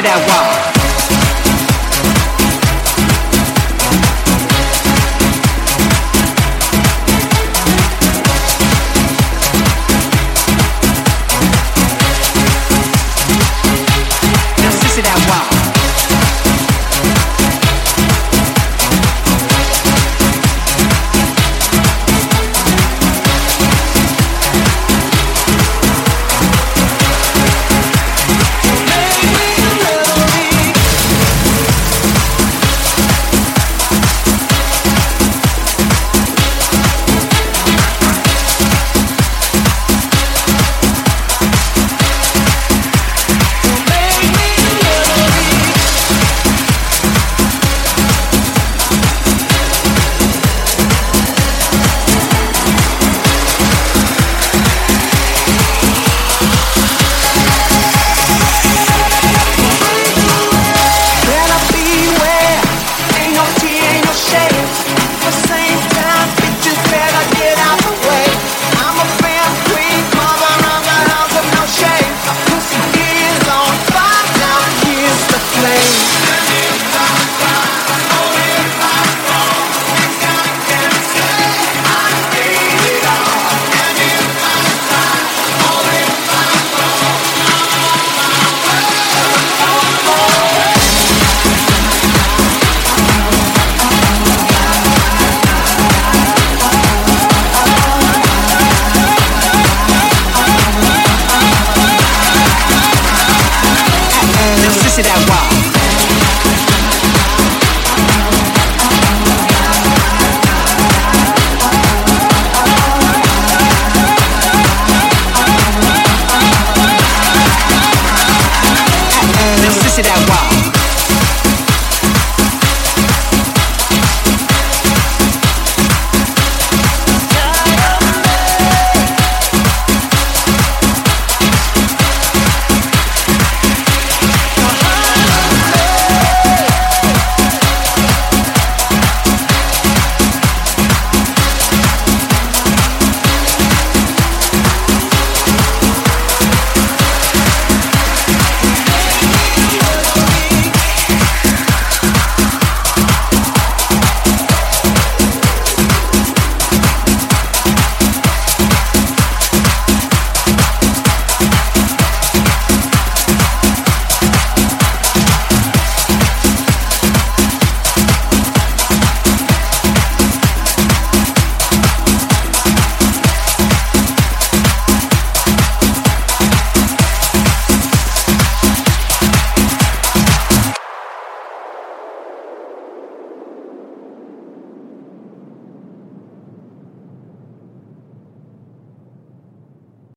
Que that wall.